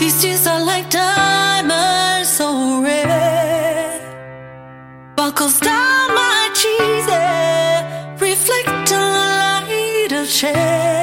These tears are like diamonds, so red. Buckles down my cheese, yeah, reflect the light of change.